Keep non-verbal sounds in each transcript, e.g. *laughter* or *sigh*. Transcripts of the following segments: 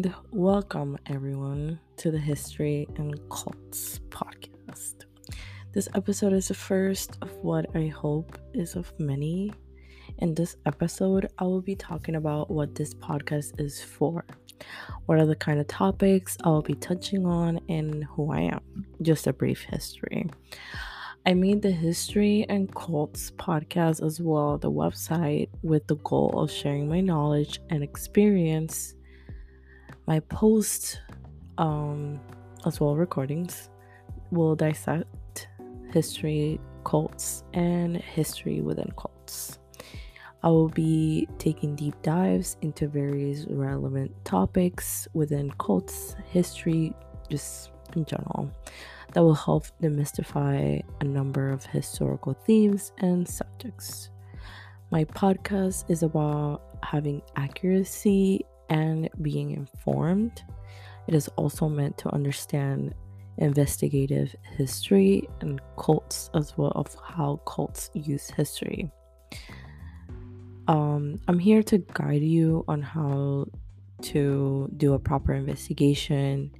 And welcome everyone to the History and Cults podcast. This episode is the first of what I hope is of many. In this episode, I will be talking about what this podcast is for. What are the kind of topics I will be touching on and who I am. Just a brief history. I made the History and Cults podcast as well, the website, with the goal of sharing my knowledge and experience. My post, um, as well recordings, will dissect history, cults, and history within cults. I will be taking deep dives into various relevant topics within cults, history, just in general that will help demystify a number of historical themes and subjects. My podcast is about having accuracy and being informed. It is also meant to understand investigative history and cults as well of how cults use history. Um, I'm here to guide you on how to do a proper investigation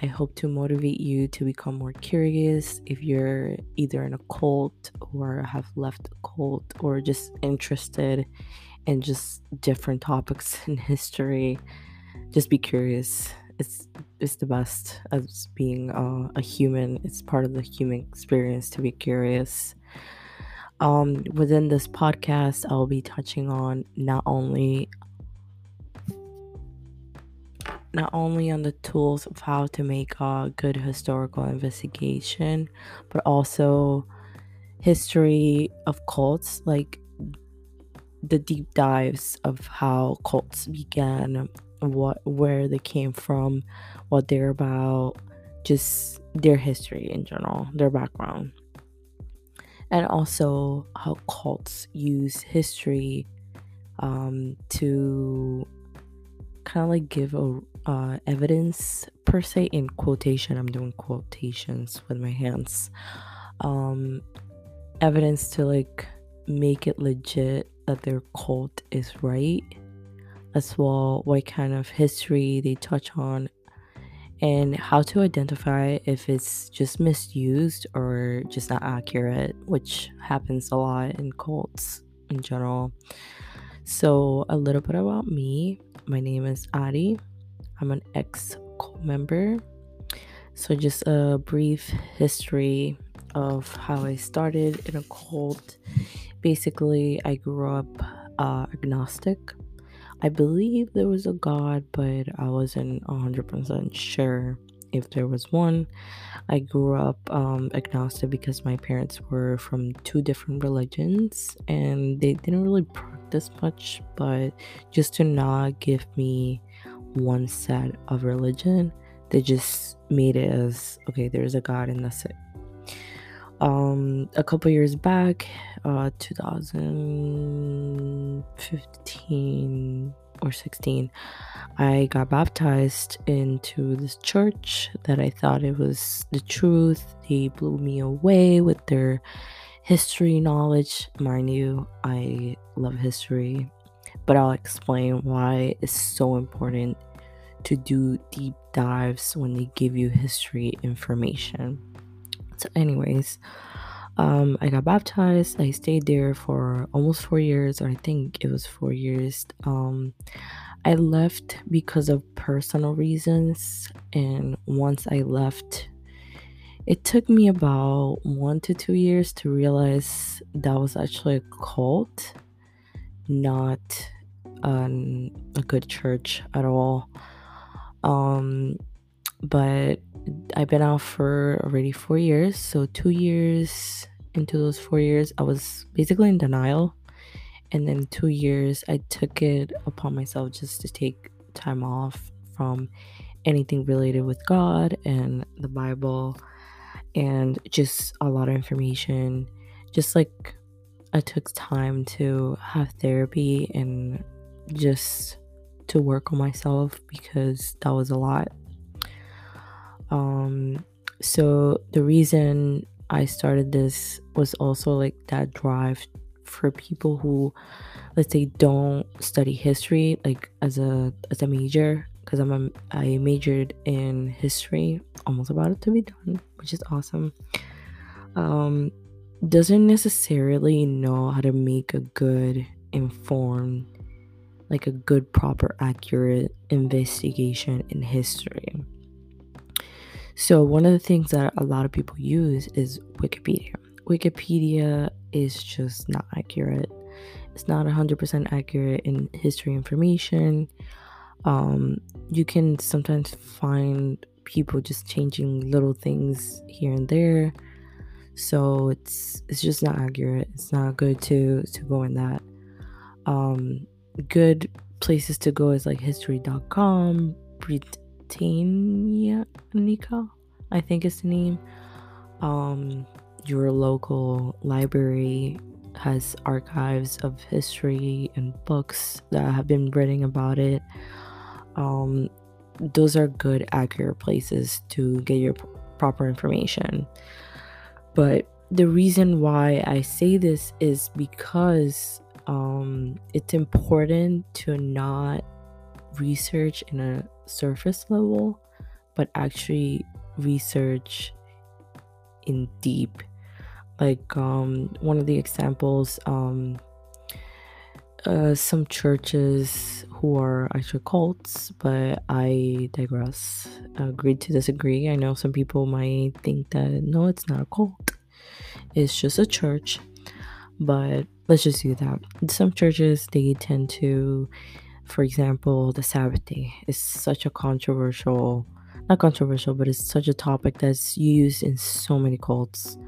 I hope to motivate you to become more curious if you're either in a cult or have left a cult or just interested in just different topics *laughs* in history. Just be curious. It's it's the best as being uh, a human. It's part of the human experience to be curious. Um, within this podcast, I'll be touching on not only not only on the tools of how to make a good historical investigation, but also history of cults, like the deep dives of how cults began, what where they came from, what they're about, just their history in general, their background. And also how cults use history um, to kind of like give a uh, evidence per se in quotation i'm doing quotations with my hands um evidence to like make it legit that their cult is right. As well what kind of history they touch on and how to identify if it's just misused or just not accurate which happens a lot in cults in general. So a little bit about me. My name is Ari. I'm an ex cult member. So, just a brief history of how I started in a cult. Basically, I grew up uh, agnostic. I believe there was a God, but I wasn't 100% sure if there was one. I grew up um, agnostic because my parents were from two different religions and they didn't really practice much, but just to not give me one set of religion. They just made it as okay, there's a God and that's it. Um, a couple years back, uh, 2015 or 16, I got baptized into this church that I thought it was the truth. They blew me away with their history knowledge. Mind you, I love history but I'll explain why it's so important to do deep dives when they give you history information. So, anyways, um, I got baptized. I stayed there for almost four years, or I think it was four years. Um, I left because of personal reasons, and once I left, it took me about one to two years to realize that was actually a cult, not a good church at all. Um, but I've been out for already four years. So, two years into those four years, I was basically in denial. And then, two years, I took it upon myself just to take time off from anything related with God and the Bible and just a lot of information. Just like I took time to have therapy and just to work on myself because that was a lot. Um, so the reason I started this was also like that drive for people who let's say don't study history like as a as a major because I'm a, I majored in history, almost about it to be done, which is awesome. Um, doesn't necessarily know how to make a good informed like a good proper accurate investigation in history so one of the things that a lot of people use is wikipedia. Wikipedia is just not accurate. It's not 100% accurate in history information. Um, you can sometimes find people just changing little things here and there. So it's it's just not accurate. It's not good to to go in that. Um good places to go is like history.com britannica i think is the name. Um your local library has archives of history and books that have been written about it. Um those are good accurate places to get your proper information. But the reason why I say this is because um, it's important to not research in a surface level, but actually research in deep. Like um, one of the examples, um, uh, some churches who are actually cults, but I digress. Agreed to disagree. I know some people might think that no, it's not a cult, it's just a church. But let's just do that. Some churches they tend to, for example, the Sabbath day is such a controversial, not controversial, but it's such a topic that's used in so many cults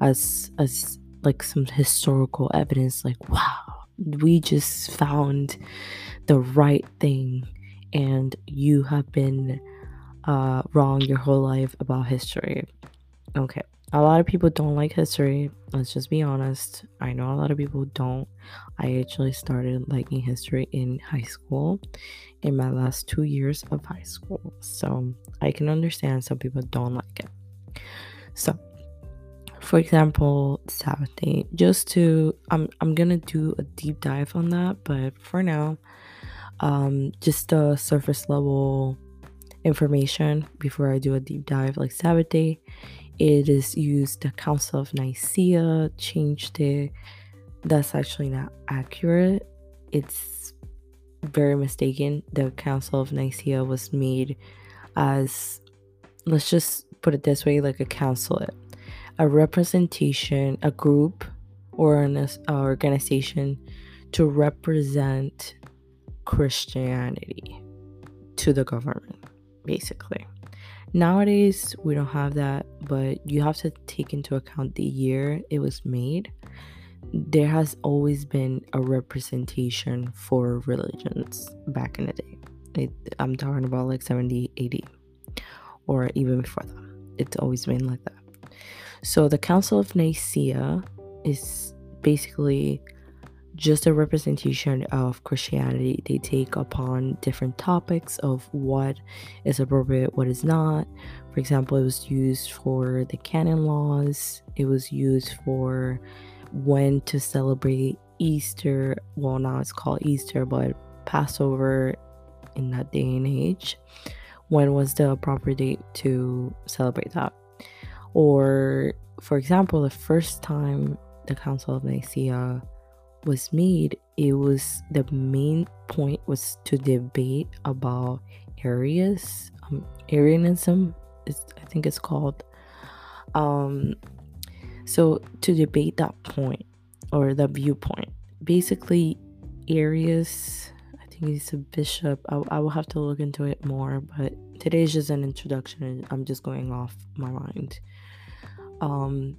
as as like some historical evidence. Like wow, we just found the right thing and you have been uh, wrong your whole life about history. Okay, a lot of people don't like history. Let's just be honest. I know a lot of people don't. I actually started liking history in high school, in my last two years of high school. So I can understand some people don't like it. So, for example, Sabbath day, just to, I'm, I'm gonna do a deep dive on that, but for now, um, just the surface level information before I do a deep dive, like Sabbath day it is used the council of nicaea changed it. That's actually not accurate. It's very mistaken. The council of nicaea was made as let's just put it this way like a council a representation a group or an uh, organization to represent christianity to the government basically Nowadays, we don't have that, but you have to take into account the year it was made. There has always been a representation for religions back in the day. It, I'm talking about like 70, 80, or even before that. It's always been like that. So, the Council of Nicaea is basically just a representation of Christianity. They take upon different topics of what is appropriate, what is not. For example, it was used for the canon laws, it was used for when to celebrate Easter. Well, now it's called Easter, but Passover in that day and age. When was the proper date to celebrate that? Or, for example, the first time the Council of Nicaea was made, it was the main point was to debate about Arius, um, Arianism, is, I think it's called. Um, so to debate that point or the viewpoint, basically, Arius, I think he's a bishop. I, I will have to look into it more, but today is just an introduction. I'm just going off my mind. Um,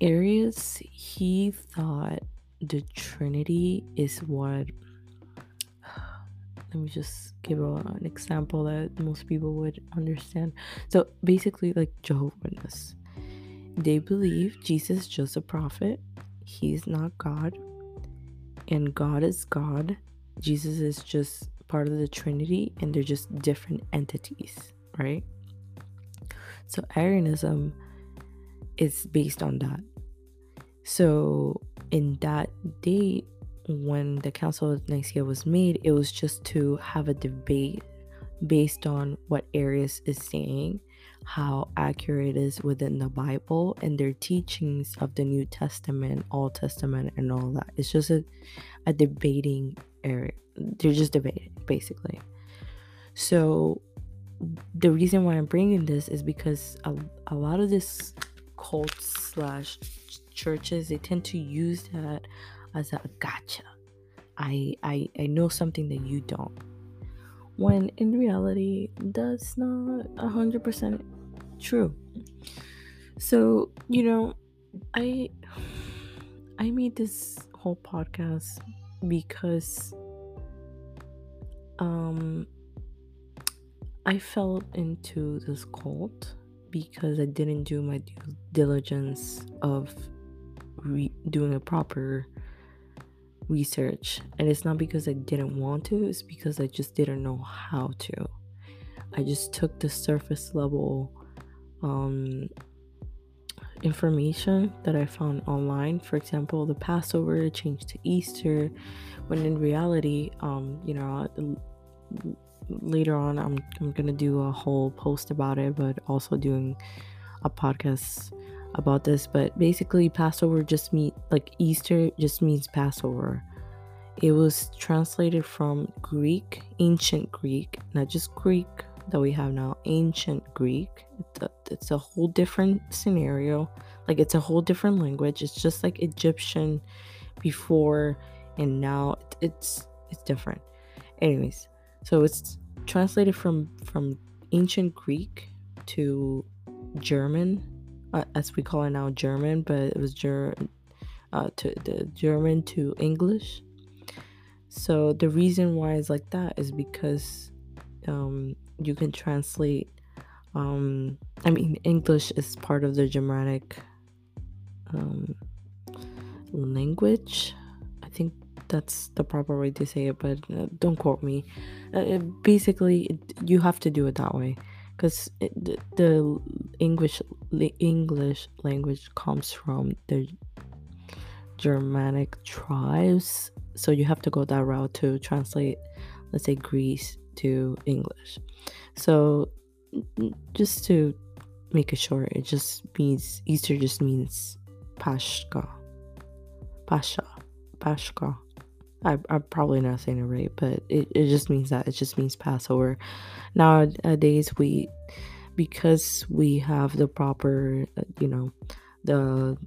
Arius, he thought the Trinity is what. *sighs* Let me just give an example that most people would understand. So basically, like Jehovah's Witness, they believe Jesus is just a prophet. He's not God, and God is God. Jesus is just part of the Trinity, and they're just different entities, right? So Arianism is based on that. So in that date when the Council of Nicaea was made, it was just to have a debate based on what Arius is saying, how accurate it is within the Bible and their teachings of the New Testament, Old Testament, and all that. It's just a, a debating area. They're just debating, basically. So, the reason why I'm bringing this is because a, a lot of this cult slash churches they tend to use that as a gotcha. I I I know something that you don't when in reality that's not a hundred percent true so you know i *sighs* i made this whole podcast because um i fell into this cult because i didn't do my due diligence of re- doing a proper research. And it's not because I didn't want to it's because I just didn't know how to. I just took the surface level um information that I found online. For example the Passover changed to Easter when in reality um you know later on I'm I'm to do a whole post about it but also doing a podcast about this, but basically Passover just mean like Easter just means Passover. It was translated from Greek, ancient Greek, not just Greek that we have now, ancient Greek. It's a, it's a whole different scenario. Like it's a whole different language. It's just like Egyptian before and now it's it's different. Anyways, so it's translated from from ancient Greek to German uh, as we call it now German, but it was ger- uh, to the German to English. So the reason why it's like that is because um, you can translate. Um, I mean, English is part of the Germanic um, language. I think that's the proper way to say it, but uh, don't quote me. Uh, basically, it, you have to do it that way because the, the English English language comes from the Germanic tribes, so you have to go that route to translate, let's say, Greece to English. So, just to make it short, it just means Easter just means Pashka, Pasha, Pashka. I, I'm probably not saying it right, but it, it just means that. It just means Passover. Nowadays, we, because we have the proper, uh, you know, the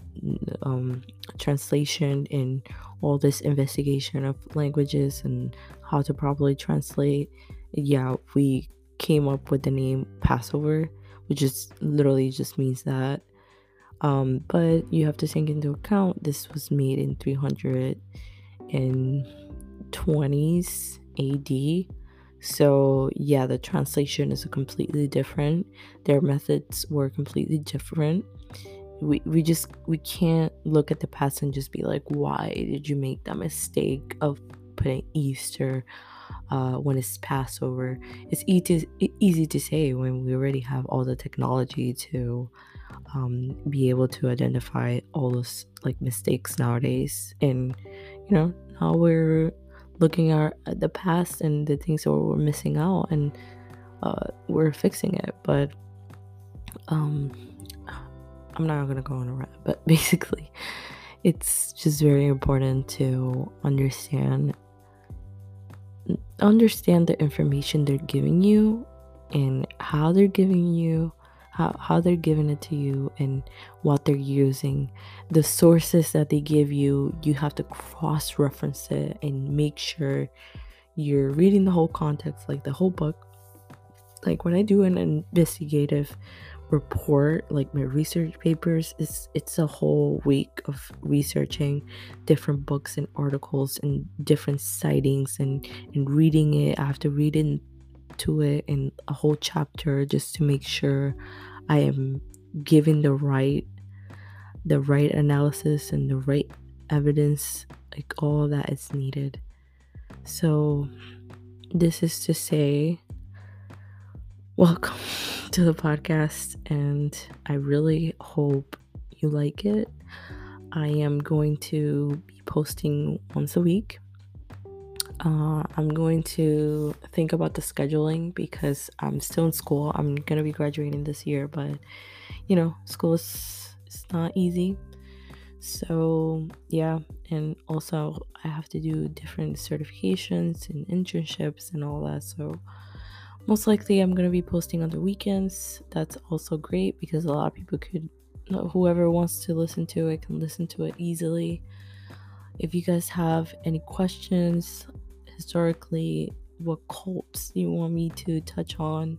um, translation and all this investigation of languages and how to properly translate, yeah, we came up with the name Passover, which is literally just means that. Um, but you have to take into account this was made in 320s AD. So, yeah, the translation is completely different. Their methods were completely different. We, we just we can't look at the past and just be like why did you make that mistake of putting easter uh, when it's passover it's easy easy to say when we already have all the technology to um, be able to identify all those like mistakes nowadays and you know now we're looking at the past and the things that we're missing out and uh, we're fixing it but um i'm not gonna go on a rant but *laughs* basically it's just very important to understand understand the information they're giving you and how they're giving you how, how they're giving it to you and what they're using. The sources that they give you you have to cross reference it and make sure you're reading the whole context like the whole book. Like when i do an investigative report like my research papers is it's a whole week of researching different books and articles and different sightings and and reading it. I have to read it to it in a whole chapter just to make sure I am giving the right the right analysis and the right evidence like all that is needed. So this is to say welcome *laughs* to the podcast and I really hope you like it. I am going to be posting once a week Uh, I'm going to think about the scheduling because I'm still in school. I'm gonna be graduating this year, but you know, school is it's not easy. So yeah, and also I have to do different certifications and internships and all that. So most likely I'm gonna be posting on the weekends. That's also great because a lot of people could whoever wants to listen to it can listen to it easily. If you guys have any questions historically, what cults you want me to touch on,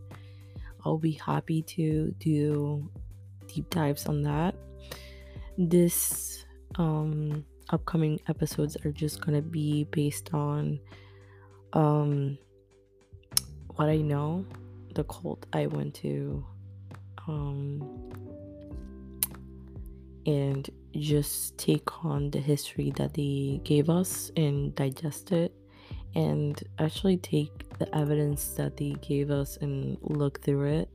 I'll be happy to do deep dives on that. This um upcoming episodes are just to be based on um what I know, the cult I went to um and just take on the history that they gave us and digest it and actually take the evidence that they gave us and look through it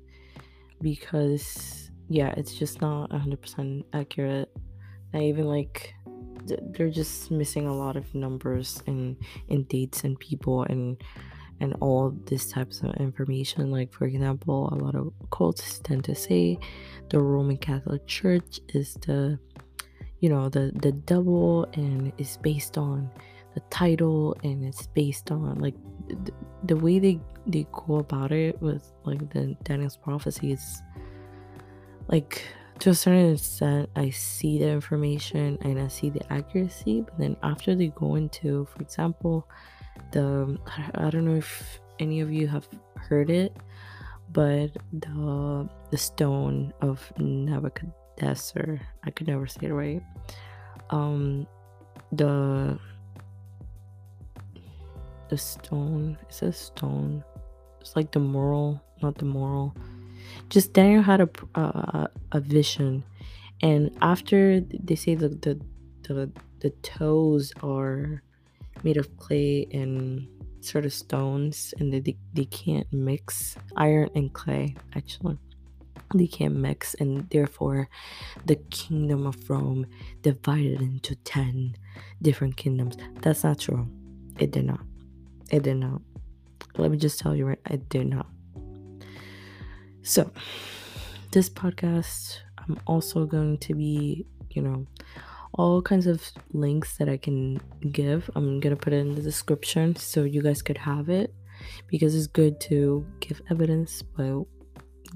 because yeah it's just not 100% accurate. Not even like they're just missing a lot of numbers and and dates and people and and all this types of information. Like for example a lot of cults tend to say the roman catholic church is the you know the the devil and is based on the title and it's based on like the, the way they they go about it with like the daniel's prophecy is like to a certain extent i see the information and i see the accuracy but then after they go into for example the I don't know if any of you have heard it, but the the stone of Nebuchadnezzar. I could never say it right. Um, the the stone. It's a stone. It's like the moral, not the moral. Just Daniel had a a, uh, a vision, and after they say the the the, the toes are made of clay and sort of stones and they, they can't mix iron and clay actually they can't mix and therefore the kingdom of rome divided into 10 different kingdoms that's not true it did not it did not let me just tell you right I did not so this podcast i'm also going to be you know all kinds of links that I can give. I'm gonna put it in the description so you guys could have it because it's good to give evidence, but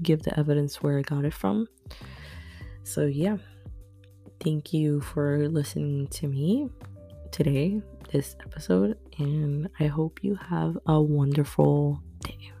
give the evidence where I got it from. So, yeah, thank you for listening to me today, this episode, and I hope you have a wonderful day.